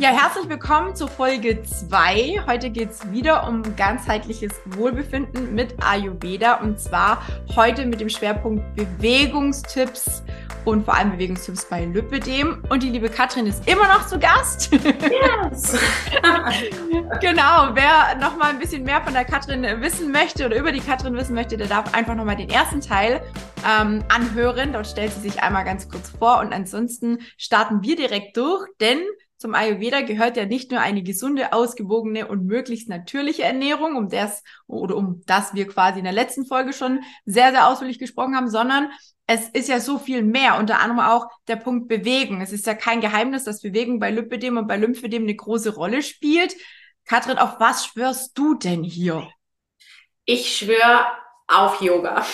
Ja, herzlich willkommen zur Folge 2. Heute geht es wieder um ganzheitliches Wohlbefinden mit Ayurveda und zwar heute mit dem Schwerpunkt Bewegungstipps und vor allem Bewegungstipps bei Lüppedem. Und die liebe Katrin ist immer noch zu Gast. Yes. genau, wer noch mal ein bisschen mehr von der Katrin wissen möchte oder über die Katrin wissen möchte, der darf einfach noch mal den ersten Teil ähm, anhören. Dort stellt sie sich einmal ganz kurz vor und ansonsten starten wir direkt durch, denn zum Ayurveda gehört ja nicht nur eine gesunde, ausgewogene und möglichst natürliche Ernährung, um das oder um das wir quasi in der letzten Folge schon sehr, sehr ausführlich gesprochen haben, sondern es ist ja so viel mehr, unter anderem auch der Punkt Bewegung. Es ist ja kein Geheimnis, dass Bewegung bei Lymphedem und bei Lymphedem eine große Rolle spielt. Katrin, auf was schwörst du denn hier? Ich schwöre auf Yoga.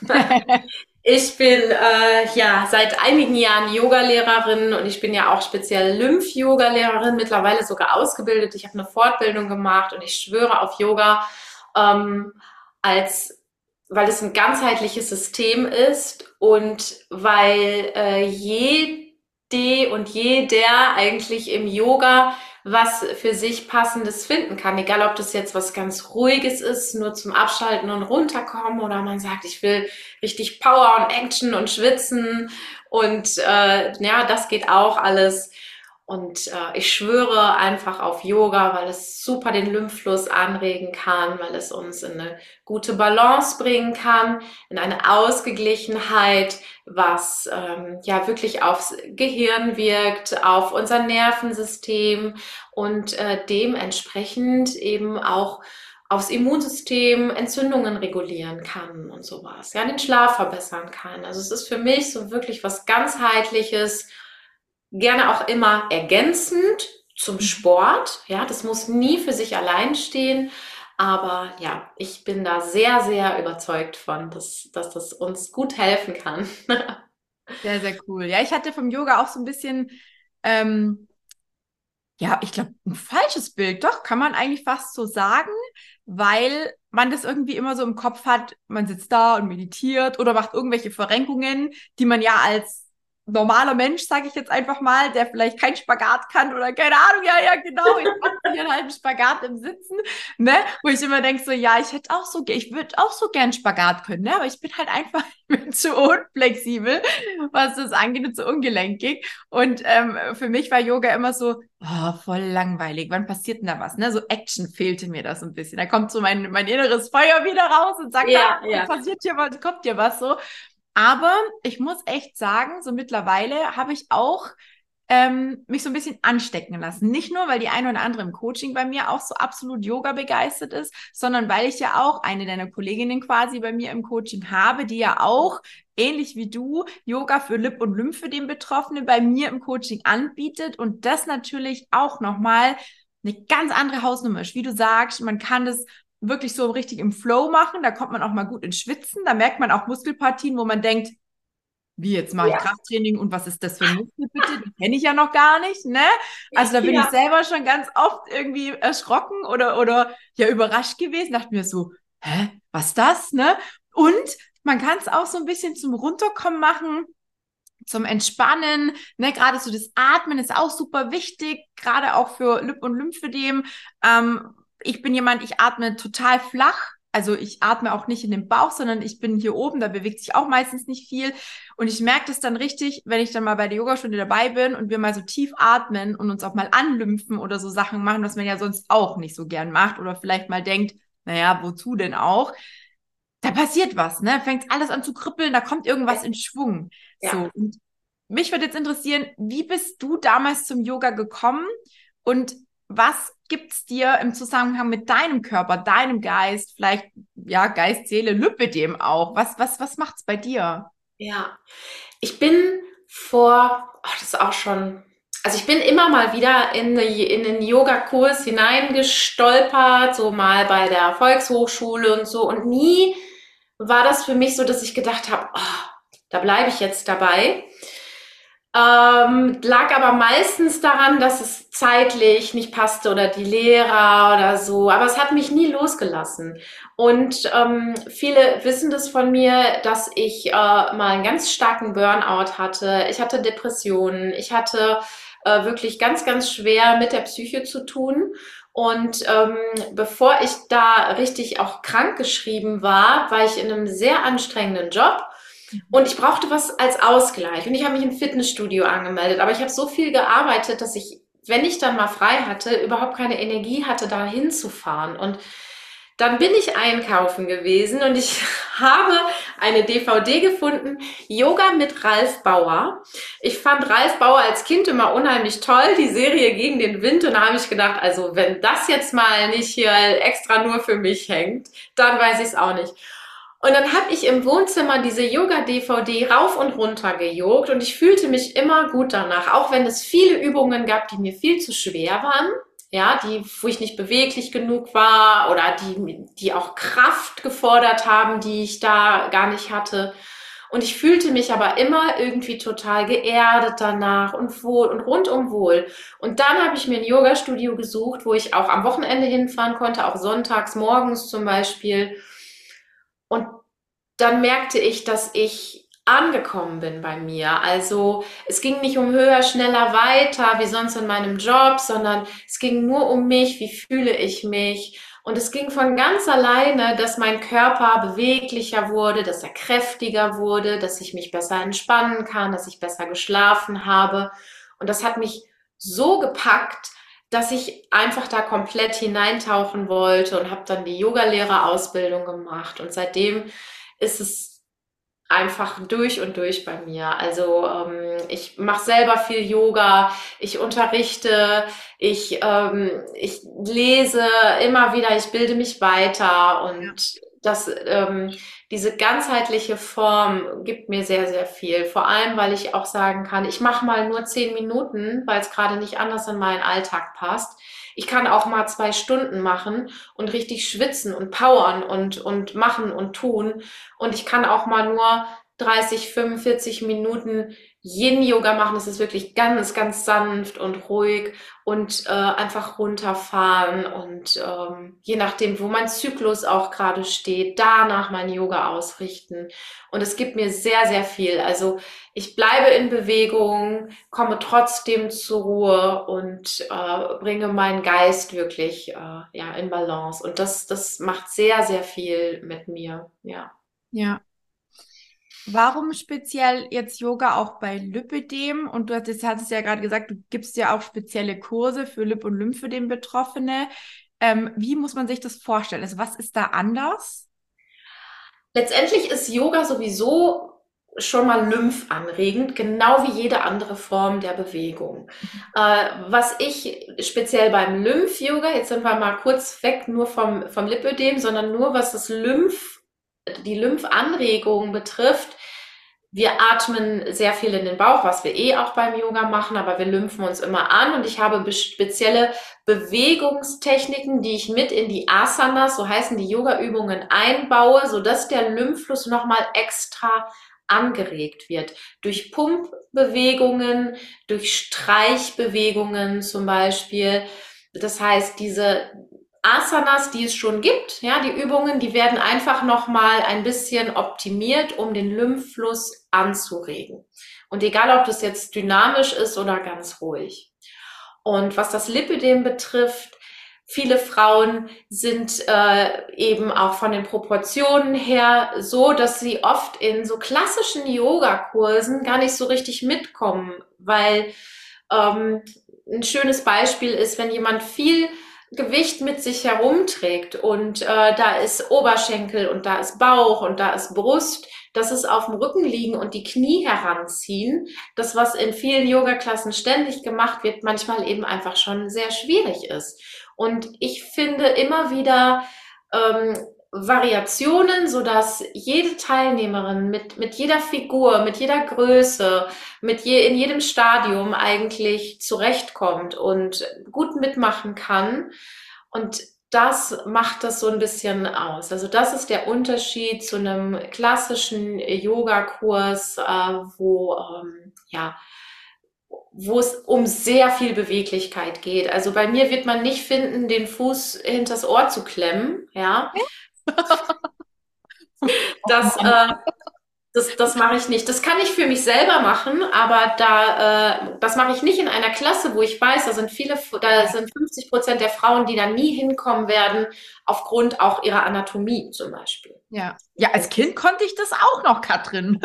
Ich bin äh, ja seit einigen Jahren Yogalehrerin und ich bin ja auch speziell Lymph-Yoga-Lehrerin, mittlerweile sogar ausgebildet. Ich habe eine Fortbildung gemacht und ich schwöre auf Yoga ähm, als weil es ein ganzheitliches System ist und weil äh, jede und jeder eigentlich im Yoga was für sich passendes finden kann. Egal, ob das jetzt was ganz Ruhiges ist, nur zum Abschalten und runterkommen oder man sagt, ich will richtig Power und Action und schwitzen und äh, ja, das geht auch alles. Und äh, ich schwöre einfach auf Yoga, weil es super den Lymphfluss anregen kann, weil es uns in eine gute Balance bringen kann, in eine Ausgeglichenheit, was ähm, ja wirklich aufs Gehirn wirkt, auf unser Nervensystem und äh, dementsprechend eben auch aufs Immunsystem Entzündungen regulieren kann und sowas, ja, den Schlaf verbessern kann. Also es ist für mich so wirklich was ganzheitliches, gerne auch immer ergänzend zum mhm. Sport. Ja, das muss nie für sich allein stehen. Aber ja, ich bin da sehr, sehr überzeugt von, dass, dass das uns gut helfen kann. sehr, sehr cool. Ja, ich hatte vom Yoga auch so ein bisschen, ähm, ja, ich glaube, ein falsches Bild. Doch, kann man eigentlich fast so sagen, weil man das irgendwie immer so im Kopf hat, man sitzt da und meditiert oder macht irgendwelche Verrenkungen, die man ja als normaler Mensch, sage ich jetzt einfach mal, der vielleicht kein Spagat kann oder keine Ahnung, ja, ja, genau, ich mache hier halt einen Spagat im Sitzen, ne, wo ich immer denke so, ja, ich hätte auch so, ich würde auch so gern Spagat können, ne, aber ich bin halt einfach zu unflexibel, was das angeht und zu ungelenkig. Und ähm, für mich war Yoga immer so, oh, voll langweilig, wann passiert denn da was, ne, so Action fehlte mir das ein bisschen, da kommt so mein, mein inneres Feuer wieder raus und sagt, ja, ah, ja. passiert hier was, kommt hier was so aber ich muss echt sagen, so mittlerweile habe ich auch ähm, mich so ein bisschen anstecken lassen. Nicht nur, weil die eine oder andere im Coaching bei mir auch so absolut Yoga begeistert ist, sondern weil ich ja auch eine deiner Kolleginnen quasi bei mir im Coaching habe, die ja auch ähnlich wie du Yoga für Lip und Lymphe den Betroffenen bei mir im Coaching anbietet und das natürlich auch nochmal eine ganz andere Hausnummer ist. Wie du sagst, man kann das wirklich so richtig im Flow machen. Da kommt man auch mal gut ins Schwitzen. Da merkt man auch Muskelpartien, wo man denkt, wie jetzt mache ich ja. Krafttraining und was ist das für ein Muskel bitte? Die kenne ich ja noch gar nicht, ne? Also da bin ja. ich selber schon ganz oft irgendwie erschrocken oder, oder ja überrascht gewesen, dachte mir so, hä, was das, ne? Und man kann es auch so ein bisschen zum Runterkommen machen, zum Entspannen, ne, gerade so das Atmen ist auch super wichtig, gerade auch für Lip- und Lymphedem, ähm, ich bin jemand, ich atme total flach. Also ich atme auch nicht in den Bauch, sondern ich bin hier oben, da bewegt sich auch meistens nicht viel. Und ich merke das dann richtig, wenn ich dann mal bei der Yogastunde dabei bin und wir mal so tief atmen und uns auch mal anlümpfen oder so Sachen machen, was man ja sonst auch nicht so gern macht oder vielleicht mal denkt, naja, wozu denn auch? Da passiert was, ne? Fängt alles an zu kribbeln, da kommt irgendwas in Schwung. Ja. So. Und mich würde jetzt interessieren, wie bist du damals zum Yoga gekommen und was gibt's dir im Zusammenhang mit deinem Körper, deinem Geist, vielleicht ja Geist, Seele, Lüppedem auch? Was was was macht's bei dir? Ja, ich bin vor, oh, das ist auch schon, also ich bin immer mal wieder in, in den Yoga-Kurs hineingestolpert, so mal bei der Volkshochschule und so. Und nie war das für mich so, dass ich gedacht habe, oh, da bleibe ich jetzt dabei. Ähm, lag aber meistens daran, dass es zeitlich nicht passte oder die Lehrer oder so. Aber es hat mich nie losgelassen. Und ähm, viele wissen das von mir, dass ich äh, mal einen ganz starken Burnout hatte. Ich hatte Depressionen. Ich hatte äh, wirklich ganz, ganz schwer mit der Psyche zu tun. Und ähm, bevor ich da richtig auch krank geschrieben war, war ich in einem sehr anstrengenden Job. Und ich brauchte was als Ausgleich. Und ich habe mich im Fitnessstudio angemeldet. Aber ich habe so viel gearbeitet, dass ich, wenn ich dann mal frei hatte, überhaupt keine Energie hatte, da hinzufahren. Und dann bin ich einkaufen gewesen und ich habe eine DVD gefunden, Yoga mit Ralf Bauer. Ich fand Ralf Bauer als Kind immer unheimlich toll, die Serie gegen den Wind und da habe ich gedacht, also wenn das jetzt mal nicht hier extra nur für mich hängt, dann weiß ich es auch nicht. Und dann habe ich im Wohnzimmer diese Yoga-DVD rauf und runter gejogt und ich fühlte mich immer gut danach, auch wenn es viele Übungen gab, die mir viel zu schwer waren ja, die, wo ich nicht beweglich genug war oder die, die auch Kraft gefordert haben, die ich da gar nicht hatte. Und ich fühlte mich aber immer irgendwie total geerdet danach und wohl und rundum wohl. Und dann habe ich mir ein Yoga-Studio gesucht, wo ich auch am Wochenende hinfahren konnte, auch sonntags morgens zum Beispiel. Und dann merkte ich, dass ich angekommen bin bei mir. Also es ging nicht um höher, schneller, weiter, wie sonst in meinem Job, sondern es ging nur um mich, wie fühle ich mich. Und es ging von ganz alleine, dass mein Körper beweglicher wurde, dass er kräftiger wurde, dass ich mich besser entspannen kann, dass ich besser geschlafen habe. Und das hat mich so gepackt, dass ich einfach da komplett hineintauchen wollte und habe dann die Yogalehrerausbildung gemacht. Und seitdem ist es einfach durch und durch bei mir. Also ähm, ich mache selber viel Yoga, ich unterrichte, ich, ähm, ich lese immer wieder, ich bilde mich weiter und. Das, ähm, diese ganzheitliche Form gibt mir sehr, sehr viel. Vor allem, weil ich auch sagen kann, ich mache mal nur zehn Minuten, weil es gerade nicht anders in meinen Alltag passt. Ich kann auch mal zwei Stunden machen und richtig schwitzen und powern und, und machen und tun. Und ich kann auch mal nur 30, 45 Minuten Yin-Yoga machen. Das ist wirklich ganz, ganz sanft und ruhig und äh, einfach runterfahren und ähm, je nachdem, wo mein Zyklus auch gerade steht, danach mein Yoga ausrichten. Und es gibt mir sehr, sehr viel. Also ich bleibe in Bewegung, komme trotzdem zur Ruhe und äh, bringe meinen Geist wirklich äh, ja, in Balance. Und das, das macht sehr, sehr viel mit mir. Ja. Ja, Warum speziell jetzt Yoga auch bei Lipödem? Und du hattest, hattest ja gerade gesagt, du gibst ja auch spezielle Kurse für Lip- und Lymphödem-Betroffene. Ähm, wie muss man sich das vorstellen? Also was ist da anders? Letztendlich ist Yoga sowieso schon mal lymphanregend, genau wie jede andere Form der Bewegung. Äh, was ich speziell beim Lymph-Yoga, jetzt sind wir mal kurz weg nur vom, vom Lipödem, sondern nur was das Lymph die Lymphanregung betrifft, wir atmen sehr viel in den Bauch, was wir eh auch beim Yoga machen, aber wir lymphen uns immer an und ich habe spezielle Bewegungstechniken, die ich mit in die Asanas, so heißen die Yoga-Übungen, einbaue, sodass der Lymphfluss nochmal extra angeregt wird. Durch Pumpbewegungen, durch Streichbewegungen zum Beispiel. Das heißt, diese Asanas, die es schon gibt, ja, die Übungen, die werden einfach nochmal ein bisschen optimiert, um den Lymphfluss anzuregen. Und egal, ob das jetzt dynamisch ist oder ganz ruhig. Und was das Lipidem betrifft, viele Frauen sind äh, eben auch von den Proportionen her so, dass sie oft in so klassischen Yogakursen gar nicht so richtig mitkommen, weil ähm, ein schönes Beispiel ist, wenn jemand viel Gewicht mit sich herumträgt. Und äh, da ist Oberschenkel und da ist Bauch und da ist Brust, dass es auf dem Rücken liegen und die Knie heranziehen, das was in vielen Yoga-Klassen ständig gemacht wird, manchmal eben einfach schon sehr schwierig ist. Und ich finde immer wieder ähm, Variationen, so dass jede Teilnehmerin mit, mit jeder Figur, mit jeder Größe, mit je, in jedem Stadium eigentlich zurechtkommt und gut mitmachen kann. Und das macht das so ein bisschen aus. Also das ist der Unterschied zu einem klassischen Yoga-Kurs, äh, wo, ähm, ja, wo es um sehr viel Beweglichkeit geht. Also bei mir wird man nicht finden, den Fuß hinters Ohr zu klemmen, ja. Das, äh, Das, das mache ich nicht. Das kann ich für mich selber machen, aber da, äh, das mache ich nicht in einer Klasse, wo ich weiß, da sind viele, da sind 50 Prozent der Frauen, die da nie hinkommen werden, aufgrund auch ihrer Anatomie zum Beispiel. Ja, ja, als Kind konnte ich das auch noch, Katrin.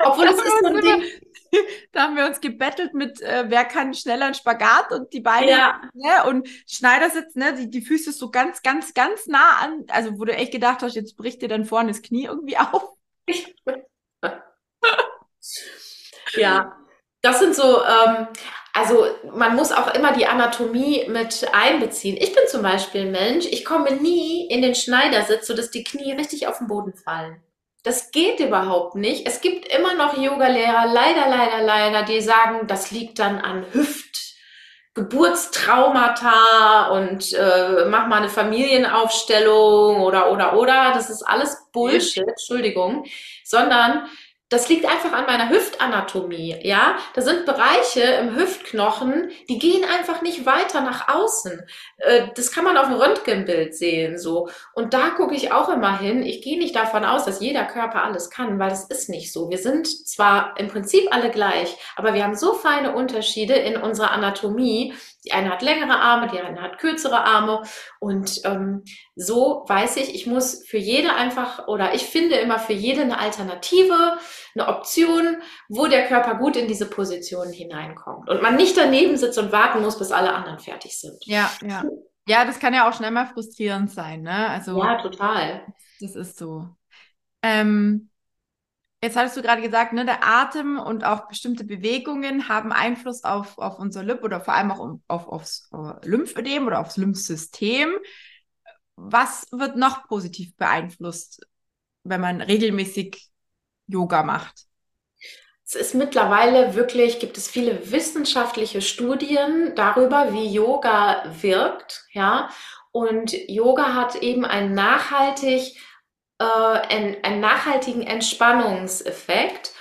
Obwohl es ist so ein Ding. Da haben wir uns gebettelt mit, äh, wer kann schneller einen Spagat und die Beine Ja. ne, und Schneidersitz, ne, die, die Füße so ganz, ganz, ganz nah an, also wo du echt gedacht hast, jetzt bricht dir dann vorne das Knie irgendwie auf. Ja, das sind so, ähm, also man muss auch immer die Anatomie mit einbeziehen. Ich bin zum Beispiel ein Mensch, ich komme nie in den Schneidersitz, sodass die Knie richtig auf den Boden fallen. Das geht überhaupt nicht. Es gibt immer noch Yogalehrer, leider, leider, leider, die sagen, das liegt dann an Hüft, Geburtstraumata und äh, mach mal eine Familienaufstellung oder oder oder. Das ist alles Bullshit, Entschuldigung, sondern das liegt einfach an meiner Hüftanatomie, ja. Da sind Bereiche im Hüftknochen, die gehen einfach nicht weiter nach außen. Äh, das kann man auf dem Röntgenbild sehen, so. Und da gucke ich auch immer hin. Ich gehe nicht davon aus, dass jeder Körper alles kann, weil das ist nicht so. Wir sind zwar im Prinzip alle gleich, aber wir haben so feine Unterschiede in unserer Anatomie. Die eine hat längere Arme, die eine hat kürzere Arme. Und ähm, so weiß ich, ich muss für jede einfach oder ich finde immer für jede eine Alternative, eine Option, wo der Körper gut in diese Position hineinkommt. Und man nicht daneben sitzt und warten muss, bis alle anderen fertig sind. Ja, ja. Ja, das kann ja auch schnell mal frustrierend sein, ne? Also, Ja, total. das ist so. Ähm, jetzt hattest du gerade gesagt, ne, der Atem und auch bestimmte Bewegungen haben Einfluss auf, auf unser Lymp oder vor allem auch auf, aufs äh, Lymphödem oder aufs Lymphsystem. Was wird noch positiv beeinflusst, wenn man regelmäßig Yoga macht? Es ist mittlerweile wirklich, gibt es viele wissenschaftliche Studien darüber, wie Yoga wirkt, ja. Und Yoga hat eben einen nachhaltig, äh, einen, einen nachhaltigen Entspannungseffekt.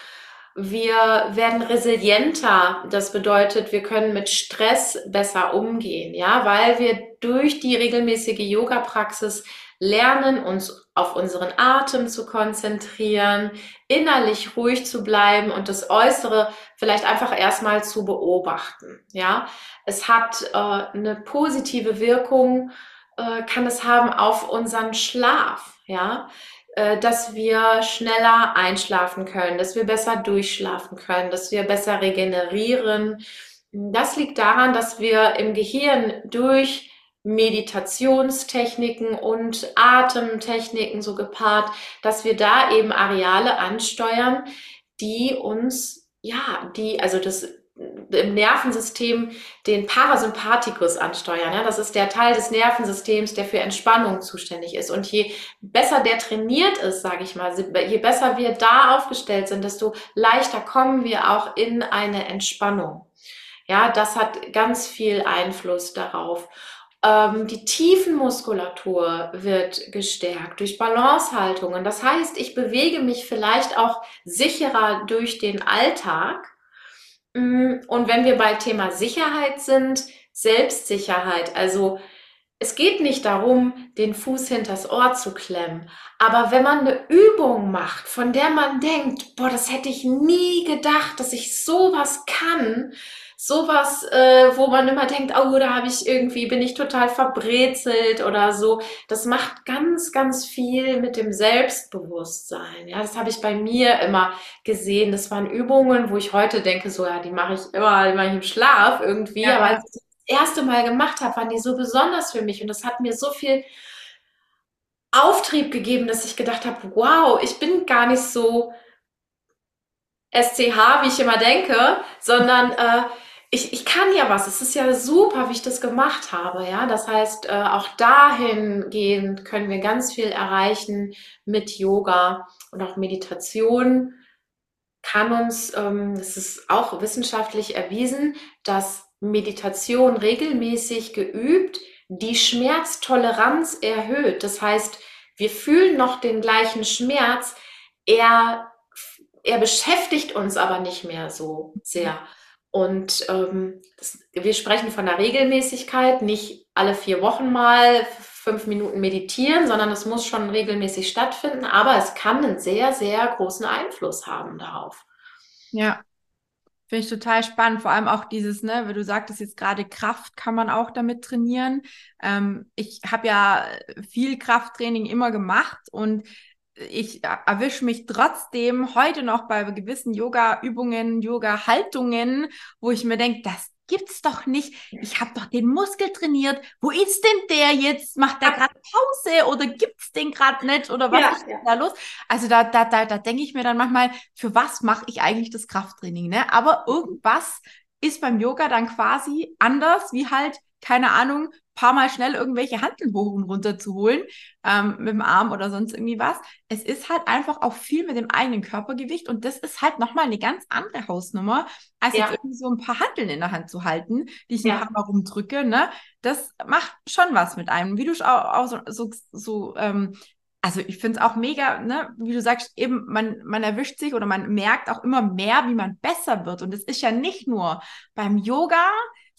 Wir werden resilienter. Das bedeutet, wir können mit Stress besser umgehen, ja, weil wir durch die regelmäßige Yoga-Praxis lernen, uns auf unseren Atem zu konzentrieren, innerlich ruhig zu bleiben und das Äußere vielleicht einfach erstmal zu beobachten. Ja, es hat äh, eine positive Wirkung, äh, kann es haben auf unseren Schlaf. Ja, äh, dass wir schneller einschlafen können, dass wir besser durchschlafen können, dass wir besser regenerieren. Das liegt daran, dass wir im Gehirn durch Meditationstechniken und Atemtechniken so gepaart, dass wir da eben Areale ansteuern, die uns, ja, die, also das im Nervensystem den Parasympathikus ansteuern. Ja? Das ist der Teil des Nervensystems, der für Entspannung zuständig ist. Und je besser der trainiert ist, sage ich mal, je besser wir da aufgestellt sind, desto leichter kommen wir auch in eine Entspannung. Ja, das hat ganz viel Einfluss darauf. Ähm, die Tiefenmuskulatur wird gestärkt durch Balancehaltungen. Das heißt, ich bewege mich vielleicht auch sicherer durch den Alltag. Mm, Und wenn wir bei Thema Sicherheit sind, Selbstsicherheit, also es geht nicht darum, den Fuß hinters Ohr zu klemmen, aber wenn man eine Übung macht, von der man denkt, boah, das hätte ich nie gedacht, dass ich sowas kann, sowas, äh, wo man immer denkt, oh, da habe ich irgendwie, bin ich total verbrezelt oder so. Das macht ganz, ganz viel mit dem Selbstbewusstsein. Ja, das habe ich bei mir immer gesehen. Das waren Übungen, wo ich heute denke, so, ja, die mache ich immer, ich im Schlaf irgendwie. Ja. Aber als ich das erste Mal gemacht habe, waren die so besonders für mich und das hat mir so viel Auftrieb gegeben, dass ich gedacht habe, wow, ich bin gar nicht so SCH, wie ich immer denke, sondern äh, ich, ich kann ja was. Es ist ja super, wie ich das gemacht habe. Ja, das heißt, äh, auch dahingehend können wir ganz viel erreichen mit Yoga und auch Meditation kann uns, ähm, es ist auch wissenschaftlich erwiesen, dass Meditation regelmäßig geübt die Schmerztoleranz erhöht. Das heißt, wir fühlen noch den gleichen Schmerz, er, er beschäftigt uns aber nicht mehr so sehr. Und ähm, das, wir sprechen von der Regelmäßigkeit, nicht alle vier Wochen mal, fünf Minuten meditieren, sondern es muss schon regelmäßig stattfinden, aber es kann einen sehr, sehr großen Einfluss haben darauf. Ja, Finde ich total spannend. Vor allem auch dieses, ne, wie du sagtest jetzt gerade, Kraft kann man auch damit trainieren. Ähm, ich habe ja viel Krafttraining immer gemacht und ich erwische mich trotzdem heute noch bei gewissen Yoga-Übungen, Yoga-Haltungen, wo ich mir denke, das gibt's doch nicht. Ich habe doch den Muskel trainiert. Wo ist denn der jetzt? Macht der gerade Pause oder gibt's den gerade nicht oder was ja, ist ja. da los? Also da da da, da denke ich mir dann manchmal, für was mache ich eigentlich das Krafttraining, ne? Aber irgendwas ist beim Yoga dann quasi anders, wie halt keine Ahnung, paar Mal schnell irgendwelche Handeln hoch und runter zu holen, ähm, mit dem Arm oder sonst irgendwie was. Es ist halt einfach auch viel mit dem eigenen Körpergewicht und das ist halt nochmal eine ganz andere Hausnummer, als ja. jetzt irgendwie so ein paar Handeln in der Hand zu halten, die ich ja. ein paar Mal rumdrücke, ne? Das macht schon was mit einem. Wie du auch, auch so, so, so ähm, also ich finde es auch mega, ne, wie du sagst, eben, man, man erwischt sich oder man merkt auch immer mehr, wie man besser wird. Und es ist ja nicht nur beim Yoga,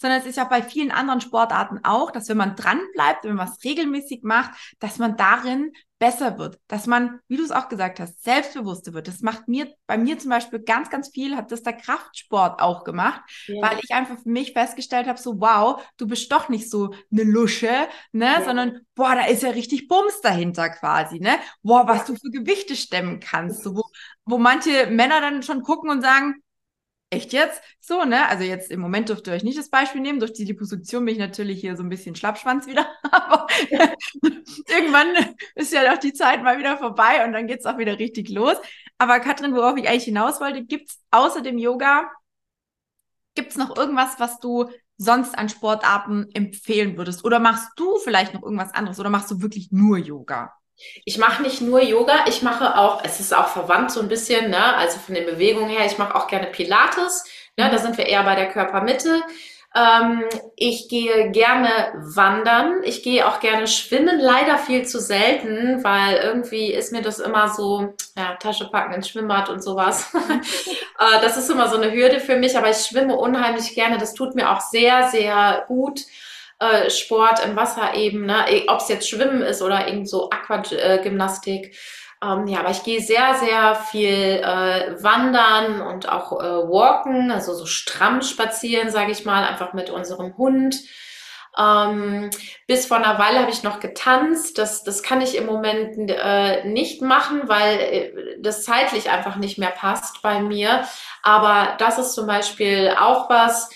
sondern es ist ja bei vielen anderen Sportarten auch, dass wenn man dran bleibt, wenn man was regelmäßig macht, dass man darin besser wird, dass man, wie du es auch gesagt hast, selbstbewusster wird. Das macht mir, bei mir zum Beispiel ganz, ganz viel, hat das der Kraftsport auch gemacht, ja. weil ich einfach für mich festgestellt habe, so wow, du bist doch nicht so eine Lusche, ne, ja. sondern boah, da ist ja richtig Bums dahinter quasi, ne, boah, was du für Gewichte stemmen kannst, so, wo, wo manche Männer dann schon gucken und sagen, echt jetzt? So, ne? Also jetzt im Moment dürft ihr euch nicht das Beispiel nehmen. Durch die Liposuktion bin ich natürlich hier so ein bisschen Schlappschwanz wieder. Aber irgendwann ist ja doch die Zeit mal wieder vorbei und dann geht's auch wieder richtig los. Aber Katrin, worauf ich eigentlich hinaus wollte, gibt's außer dem Yoga, gibt's noch irgendwas, was du sonst an Sportarten empfehlen würdest? Oder machst du vielleicht noch irgendwas anderes? Oder machst du wirklich nur Yoga? Ich mache nicht nur Yoga, ich mache auch, es ist auch verwandt so ein bisschen, ne? also von den Bewegungen her, ich mache auch gerne Pilates, ne? da sind wir eher bei der Körpermitte. Ähm, ich gehe gerne wandern, ich gehe auch gerne schwimmen, leider viel zu selten, weil irgendwie ist mir das immer so, ja, Tasche packen ins Schwimmbad und sowas. äh, das ist immer so eine Hürde für mich, aber ich schwimme unheimlich gerne, das tut mir auch sehr, sehr gut. Äh, Sport im Wasser eben, ne? E, ob es jetzt Schwimmen ist oder irgend so Aquagymnastik. Ähm, ja, aber ich gehe sehr, sehr viel äh, wandern und auch äh, walken, also so stramm spazieren, sage ich mal, einfach mit unserem Hund. Ähm, bis vor einer Weile habe ich noch getanzt. Das, das kann ich im Moment äh, nicht machen, weil äh, das zeitlich einfach nicht mehr passt bei mir. Aber das ist zum Beispiel auch was,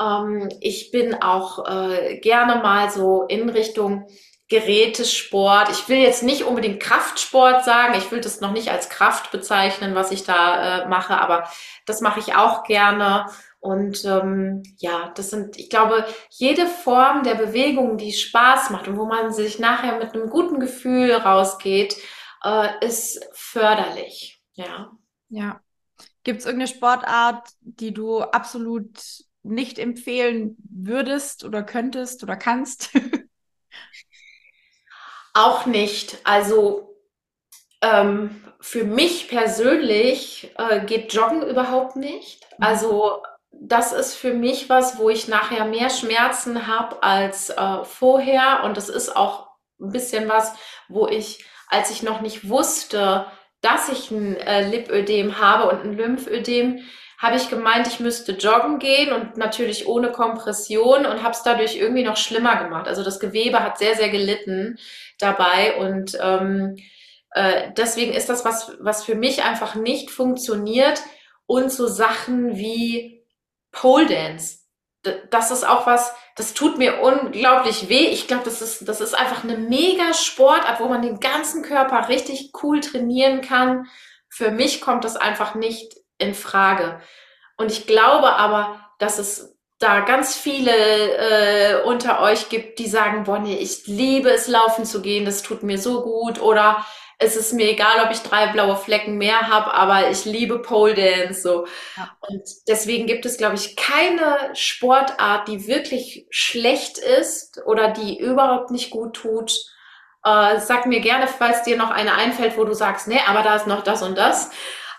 ähm, ich bin auch äh, gerne mal so in Richtung Gerätesport. Ich will jetzt nicht unbedingt Kraftsport sagen. Ich will das noch nicht als Kraft bezeichnen, was ich da äh, mache, aber das mache ich auch gerne. Und ähm, ja, das sind, ich glaube, jede Form der Bewegung, die Spaß macht und wo man sich nachher mit einem guten Gefühl rausgeht, äh, ist förderlich. Ja. Ja. Gibt es irgendeine Sportart, die du absolut nicht empfehlen würdest oder könntest oder kannst? Auch nicht. Also ähm, für mich persönlich äh, geht Joggen überhaupt nicht. Mhm. Also das ist für mich was, wo ich nachher mehr Schmerzen habe als äh, vorher. Und das ist auch ein bisschen was, wo ich, als ich noch nicht wusste, dass ich ein äh, Lipödem habe und ein Lymphödem, habe ich gemeint, ich müsste joggen gehen und natürlich ohne Kompression und habe es dadurch irgendwie noch schlimmer gemacht. Also das Gewebe hat sehr, sehr gelitten dabei und ähm, äh, deswegen ist das was, was für mich einfach nicht funktioniert und so Sachen wie Pole Dance. Das ist auch was, das tut mir unglaublich weh. Ich glaube, das ist, das ist einfach eine mega Sportart, wo man den ganzen Körper richtig cool trainieren kann. Für mich kommt das einfach nicht in Frage. Und ich glaube aber, dass es da ganz viele äh, unter euch gibt, die sagen, boah, nee, ich liebe es, laufen zu gehen, das tut mir so gut. Oder es ist mir egal, ob ich drei blaue Flecken mehr habe, aber ich liebe Pole Dance. So. Ja. Und deswegen gibt es, glaube ich, keine Sportart, die wirklich schlecht ist oder die überhaupt nicht gut tut. Äh, sag mir gerne, falls dir noch eine einfällt, wo du sagst, nee, aber da ist noch das und das.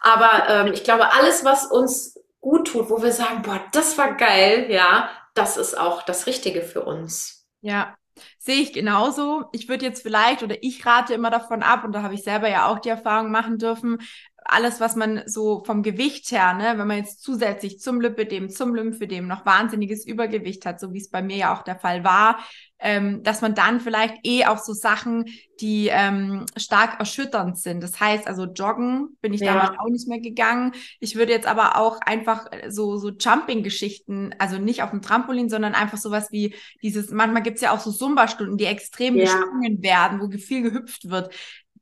Aber ähm, ich glaube, alles, was uns gut tut, wo wir sagen, boah, das war geil, ja, das ist auch das Richtige für uns. Ja, Sehe ich genauso. Ich würde jetzt vielleicht oder ich rate immer davon ab, und da habe ich selber ja auch die Erfahrung machen dürfen, alles, was man so vom Gewicht her, ne, wenn man jetzt zusätzlich zum Lipidem, zum Lymphedem noch wahnsinniges Übergewicht hat, so wie es bei mir ja auch der Fall war, ähm, dass man dann vielleicht eh auch so Sachen, die ähm, stark erschütternd sind. Das heißt, also joggen bin ich ja. damals auch nicht mehr gegangen. Ich würde jetzt aber auch einfach so, so Jumping-Geschichten, also nicht auf dem Trampolin, sondern einfach sowas wie dieses, manchmal gibt's ja auch so Zumba-Stunden, die extrem ja. gesprungen werden, wo viel gehüpft wird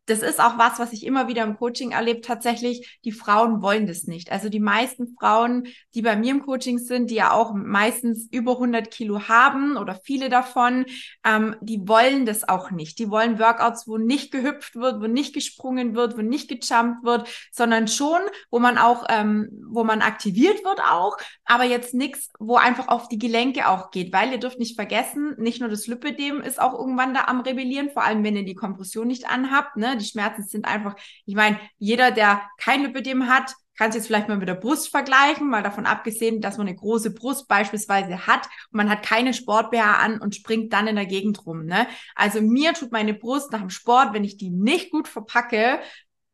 das ist auch was, was ich immer wieder im Coaching erlebe. Tatsächlich, die Frauen wollen das nicht. Also die meisten Frauen, die bei mir im Coaching sind, die ja auch meistens über 100 Kilo haben oder viele davon, ähm, die wollen das auch nicht. Die wollen Workouts, wo nicht gehüpft wird, wo nicht gesprungen wird, wo nicht gejumpt wird, sondern schon, wo man auch, ähm, wo man aktiviert wird auch, aber jetzt nichts, wo einfach auf die Gelenke auch geht, weil ihr dürft nicht vergessen, nicht nur das Lipödem ist auch irgendwann da am Rebellieren, vor allem wenn ihr die Kompression nicht anhabt, ne? Die Schmerzen sind einfach, ich meine, jeder, der kein Lipödem hat, kann es jetzt vielleicht mal mit der Brust vergleichen, mal davon abgesehen, dass man eine große Brust beispielsweise hat und man hat keine Sport-BH an und springt dann in der Gegend rum. Ne? Also mir tut meine Brust nach dem Sport, wenn ich die nicht gut verpacke,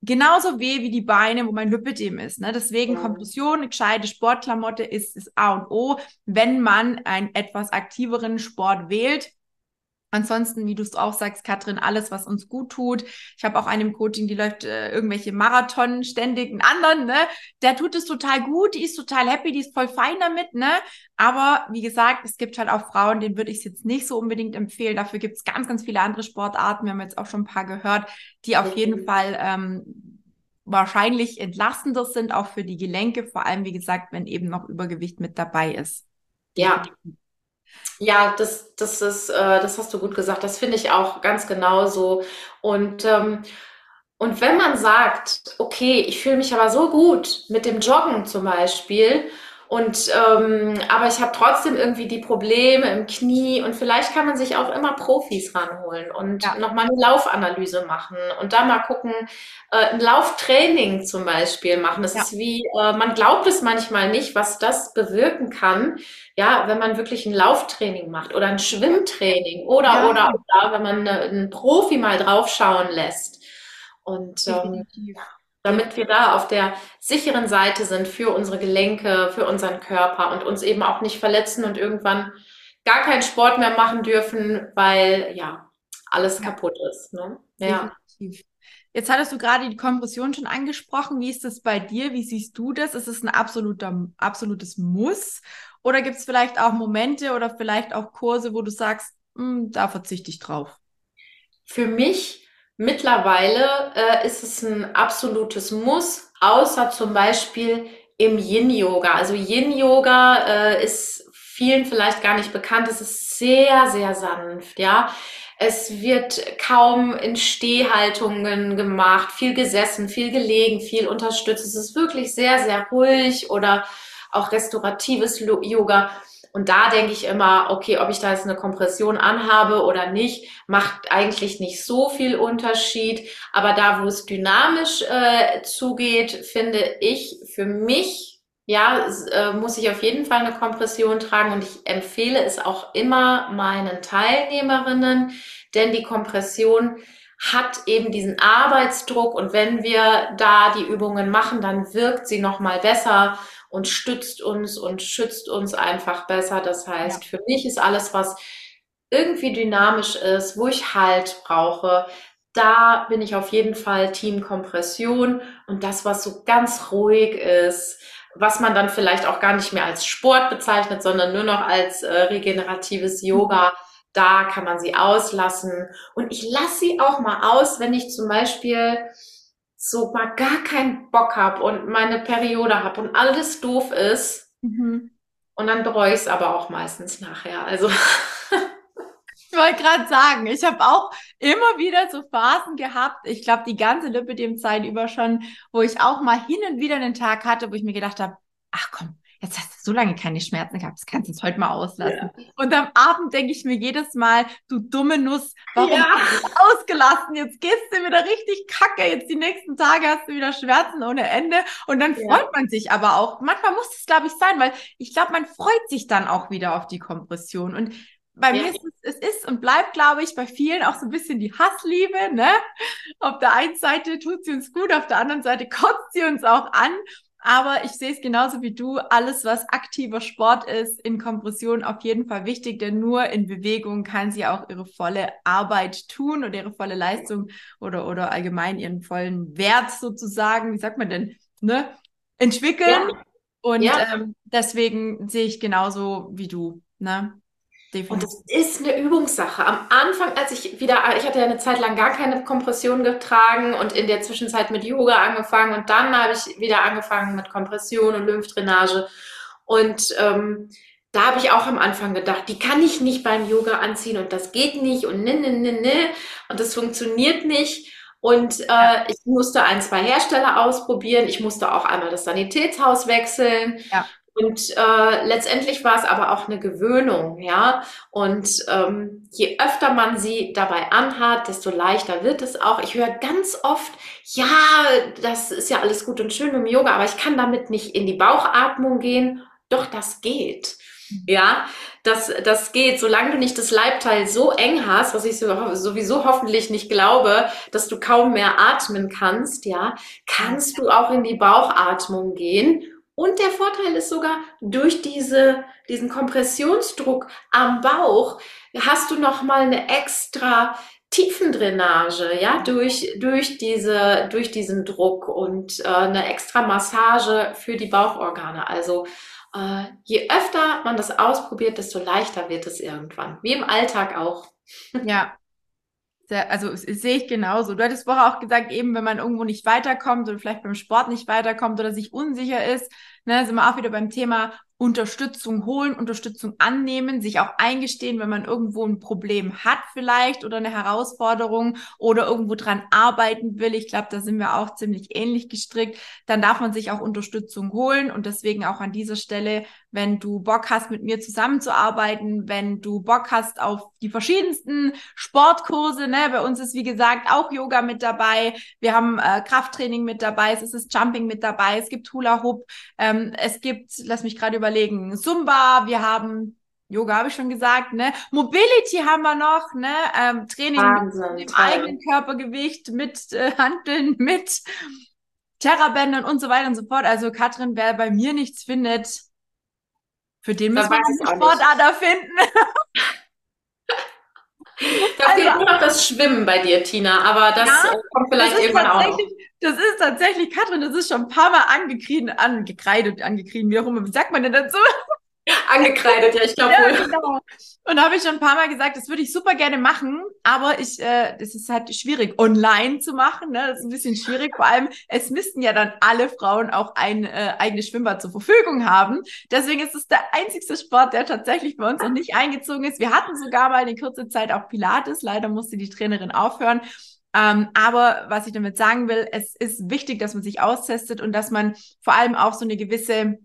genauso weh wie die Beine, wo mein Lipidem ist. Ne? Deswegen ja. Kompression, gescheite Sportklamotte ist, ist A und O, wenn man einen etwas aktiveren Sport wählt. Ansonsten, wie du es auch sagst, Katrin, alles, was uns gut tut. Ich habe auch einen im Coaching, die läuft äh, irgendwelche Marathon ständig, einen anderen, ne? Der tut es total gut, die ist total happy, die ist voll fein damit, ne? Aber wie gesagt, es gibt halt auch Frauen, denen würde ich es jetzt nicht so unbedingt empfehlen. Dafür gibt es ganz, ganz viele andere Sportarten. Wir haben jetzt auch schon ein paar gehört, die auf jeden Fall ähm, wahrscheinlich entlastender sind, auch für die Gelenke, vor allem, wie gesagt, wenn eben noch Übergewicht mit dabei ist. Ja, ja, das, das ist, äh, das hast du gut gesagt. Das finde ich auch ganz genauso. Und, ähm, und wenn man sagt, okay, ich fühle mich aber so gut mit dem Joggen zum Beispiel und ähm, aber ich habe trotzdem irgendwie die Probleme im Knie und vielleicht kann man sich auch immer Profis ranholen und ja. nochmal eine Laufanalyse machen und da mal gucken, äh, ein Lauftraining zum Beispiel machen. Das ja. ist wie, äh, man glaubt es manchmal nicht, was das bewirken kann, ja, wenn man wirklich ein Lauftraining macht oder ein Schwimmtraining oder ja. oder oder wenn man eine, einen Profi mal draufschauen lässt. Und ähm, damit wir da auf der sicheren Seite sind für unsere Gelenke, für unseren Körper und uns eben auch nicht verletzen und irgendwann gar keinen Sport mehr machen dürfen, weil ja alles kaputt ist. Ne? Ja. Jetzt hattest du gerade die Kompression schon angesprochen. Wie ist das bei dir? Wie siehst du das? Ist es ein absoluter, absolutes Muss? Oder gibt es vielleicht auch Momente oder vielleicht auch Kurse, wo du sagst, hm, da verzichte ich drauf? Für mich Mittlerweile äh, ist es ein absolutes Muss, außer zum Beispiel im Yin-Yoga. Also Yin-Yoga äh, ist vielen vielleicht gar nicht bekannt. Es ist sehr, sehr sanft, ja. Es wird kaum in Stehhaltungen gemacht, viel gesessen, viel gelegen, viel unterstützt. Es ist wirklich sehr, sehr ruhig oder auch restauratives Yoga. Und da denke ich immer, okay, ob ich da jetzt eine Kompression anhabe oder nicht, macht eigentlich nicht so viel Unterschied. Aber da, wo es dynamisch äh, zugeht, finde ich für mich, ja, äh, muss ich auf jeden Fall eine Kompression tragen. Und ich empfehle es auch immer meinen Teilnehmerinnen, denn die Kompression hat eben diesen Arbeitsdruck. Und wenn wir da die Übungen machen, dann wirkt sie noch mal besser und stützt uns und schützt uns einfach besser. Das heißt, ja. für mich ist alles, was irgendwie dynamisch ist, wo ich Halt brauche, da bin ich auf jeden Fall Team Kompression und das, was so ganz ruhig ist, was man dann vielleicht auch gar nicht mehr als Sport bezeichnet, sondern nur noch als äh, regeneratives Yoga, da kann man sie auslassen. Und ich lasse sie auch mal aus, wenn ich zum Beispiel so mal gar keinen Bock habe und meine Periode habe und alles doof ist. Mhm. Und dann bereue ich es aber auch meistens nachher. Also. ich wollte gerade sagen, ich habe auch immer wieder so Phasen gehabt, ich glaube die ganze Lipidem-Zeit über schon, wo ich auch mal hin und wieder einen Tag hatte, wo ich mir gedacht habe, ach komm, jetzt hast du so lange keine Schmerzen gehabt, das kannst du jetzt heute mal auslassen. Ja. Und am Abend denke ich mir jedes Mal, du dumme Nuss, warum ja. hast du ausgelassen? Jetzt gehst du wieder richtig kacke, jetzt die nächsten Tage hast du wieder Schmerzen ohne Ende und dann ja. freut man sich aber auch. Manchmal muss es, glaube ich, sein, weil ich glaube, man freut sich dann auch wieder auf die Kompression und bei mir ist es es ist und bleibt, glaube ich, bei vielen auch so ein bisschen die Hassliebe, ne? Auf der einen Seite tut sie uns gut, auf der anderen Seite kotzt sie uns auch an. Aber ich sehe es genauso wie du. Alles, was aktiver Sport ist, in Kompression auf jeden Fall wichtig, denn nur in Bewegung kann sie auch ihre volle Arbeit tun oder ihre volle Leistung oder, oder allgemein ihren vollen Wert sozusagen, wie sagt man denn, ne, entwickeln. Ja. Und ja. Ähm, deswegen sehe ich genauso wie du. Ne? Definitiv. Und es ist eine Übungssache. Am Anfang, als ich wieder, ich hatte ja eine Zeit lang gar keine Kompression getragen und in der Zwischenzeit mit Yoga angefangen und dann habe ich wieder angefangen mit Kompression und Lymphdrainage. Und ähm, da habe ich auch am Anfang gedacht, die kann ich nicht beim Yoga anziehen und das geht nicht und ne, ne, ne, ne und das funktioniert nicht. Und äh, ja. ich musste ein, zwei Hersteller ausprobieren. Ich musste auch einmal das Sanitätshaus wechseln. Ja. Und äh, letztendlich war es aber auch eine Gewöhnung, ja. Und ähm, je öfter man sie dabei anhat, desto leichter wird es auch. Ich höre ganz oft, ja, das ist ja alles gut und schön im Yoga, aber ich kann damit nicht in die Bauchatmung gehen. Doch, das geht. Ja, das, das geht, solange du nicht das Leibteil so eng hast, was ich sowieso hoffentlich nicht glaube, dass du kaum mehr atmen kannst, ja, kannst du auch in die Bauchatmung gehen. Und der Vorteil ist sogar, durch diese, diesen Kompressionsdruck am Bauch hast du nochmal eine extra Tiefendrainage, ja, durch, durch, diese, durch diesen Druck und äh, eine extra Massage für die Bauchorgane. Also äh, je öfter man das ausprobiert, desto leichter wird es irgendwann. Wie im Alltag auch. Ja. Also sehe ich genauso. Du hattest vorher auch gesagt, eben wenn man irgendwo nicht weiterkommt oder vielleicht beim Sport nicht weiterkommt oder sich unsicher ist, ne, sind wir auch wieder beim Thema Unterstützung holen, Unterstützung annehmen, sich auch eingestehen, wenn man irgendwo ein Problem hat vielleicht oder eine Herausforderung oder irgendwo dran arbeiten will. Ich glaube, da sind wir auch ziemlich ähnlich gestrickt. Dann darf man sich auch Unterstützung holen und deswegen auch an dieser Stelle, wenn du Bock hast, mit mir zusammenzuarbeiten, wenn du Bock hast auf die verschiedensten Sportkurse, ne, bei uns ist wie gesagt auch Yoga mit dabei, wir haben äh, Krafttraining mit dabei, es ist Jumping mit dabei, es gibt Hula Hoop, ähm, es gibt, lass mich gerade überlegen, Zumba, wir haben Yoga habe ich schon gesagt, ne? Mobility haben wir noch, ne? Ähm, Training Wahnsinn, mit dem toll. eigenen Körpergewicht, mit äh, Handeln, mit Terrabändern und so weiter und so fort. Also Katrin, wer bei mir nichts findet, für den müssen wir eine Sportader finden. Da also, fehlt nur noch das Schwimmen bei dir, Tina, aber das ja, äh, kommt vielleicht irgendwann auch noch. Das ist tatsächlich, Katrin, das ist schon ein paar Mal angekrieden, angekreidet, angekrieden, wie auch immer, wie sagt man denn dazu? Angekreidet, ja, ich glaube ja, wohl. Genau. Und da habe ich schon ein paar Mal gesagt, das würde ich super gerne machen, aber ich, äh, das ist halt schwierig, online zu machen. Ne? Das ist ein bisschen schwierig. Vor allem, es müssten ja dann alle Frauen auch ein äh, eigenes Schwimmbad zur Verfügung haben. Deswegen ist es der einzigste Sport, der tatsächlich bei uns noch nicht eingezogen ist. Wir hatten sogar mal in kurzer Zeit auch Pilates. Leider musste die Trainerin aufhören. Ähm, aber was ich damit sagen will, es ist wichtig, dass man sich austestet und dass man vor allem auch so eine gewisse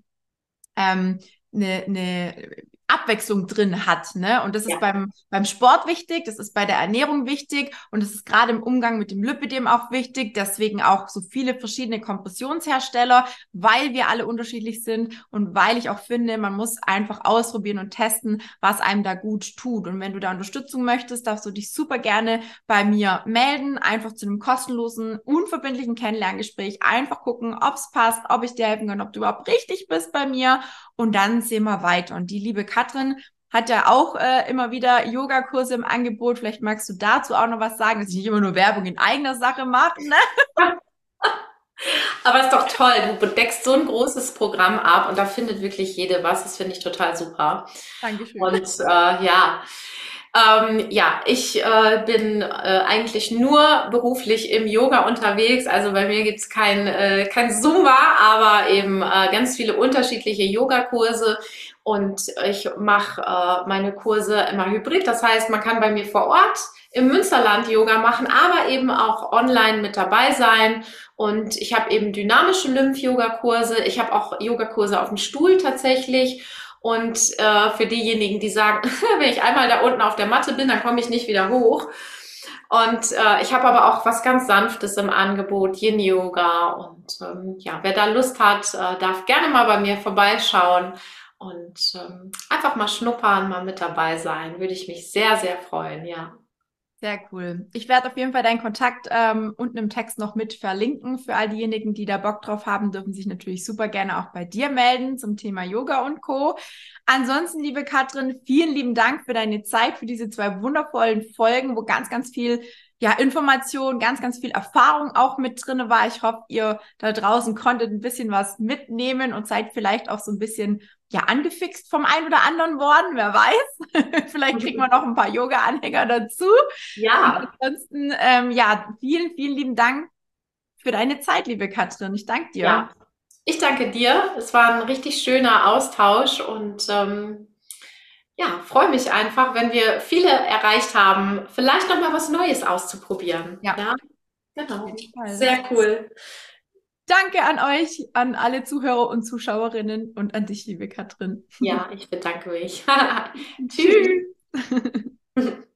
ähm, eine, eine Abwechslung drin hat. Ne? Und das ist ja. beim, beim Sport wichtig, das ist bei der Ernährung wichtig und das ist gerade im Umgang mit dem Lipidem auch wichtig. Deswegen auch so viele verschiedene Kompressionshersteller, weil wir alle unterschiedlich sind und weil ich auch finde, man muss einfach ausprobieren und testen, was einem da gut tut. Und wenn du da Unterstützung möchtest, darfst du dich super gerne bei mir melden, einfach zu einem kostenlosen, unverbindlichen Kennenlerngespräch, einfach gucken, ob es passt, ob ich dir helfen kann, ob du überhaupt richtig bist bei mir und dann sehen wir weiter. Und die liebe Katrin hat ja auch äh, immer wieder Yogakurse im Angebot. Vielleicht magst du dazu auch noch was sagen, dass ich nicht immer nur Werbung in eigener Sache mache. Ne? Aber ist doch toll. Du deckst so ein großes Programm ab und da findet wirklich jede was. Das finde ich total super. Dankeschön. Und äh, ja, ähm, ja, ich äh, bin äh, eigentlich nur beruflich im Yoga unterwegs. Also bei mir gibt's kein, äh, kein Zumba, aber eben äh, ganz viele unterschiedliche Yogakurse. Und ich mache äh, meine Kurse immer hybrid. Das heißt, man kann bei mir vor Ort im Münsterland Yoga machen, aber eben auch online mit dabei sein. Und ich habe eben dynamische Lymph-Yoga-Kurse. Ich habe auch Yogakurse auf dem Stuhl tatsächlich. Und äh, für diejenigen, die sagen, wenn ich einmal da unten auf der Matte bin, dann komme ich nicht wieder hoch. Und äh, ich habe aber auch was ganz Sanftes im Angebot, Yin Yoga. Und ähm, ja, wer da Lust hat, äh, darf gerne mal bei mir vorbeischauen. und ähm, einfach mal schnuppern, mal mit dabei sein, würde ich mich sehr, sehr freuen, ja. Sehr cool. Ich werde auf jeden Fall deinen Kontakt ähm, unten im Text noch mit verlinken. Für all diejenigen, die da Bock drauf haben, dürfen sich natürlich super gerne auch bei dir melden zum Thema Yoga und Co. Ansonsten, liebe Katrin, vielen lieben Dank für deine Zeit, für diese zwei wundervollen Folgen, wo ganz, ganz viel ja, Information, ganz, ganz viel Erfahrung auch mit drinne war. Ich hoffe, ihr da draußen konntet ein bisschen was mitnehmen und seid vielleicht auch so ein bisschen ja angefixt vom einen oder anderen worden, wer weiß. vielleicht kriegen wir noch ein paar Yoga-Anhänger dazu. Ja. Und ansonsten, ähm, ja, vielen, vielen lieben Dank für deine Zeit, liebe Katrin. Ich danke dir. Ja, ich danke dir. Es war ein richtig schöner Austausch und ähm, ja, freue mich einfach, wenn wir viele erreicht haben, vielleicht noch mal was Neues auszuprobieren. Ja, ja? genau. Sehr cool. Danke an euch, an alle Zuhörer und Zuschauerinnen und an dich, liebe Katrin. Ja, ich bedanke mich. Tschüss.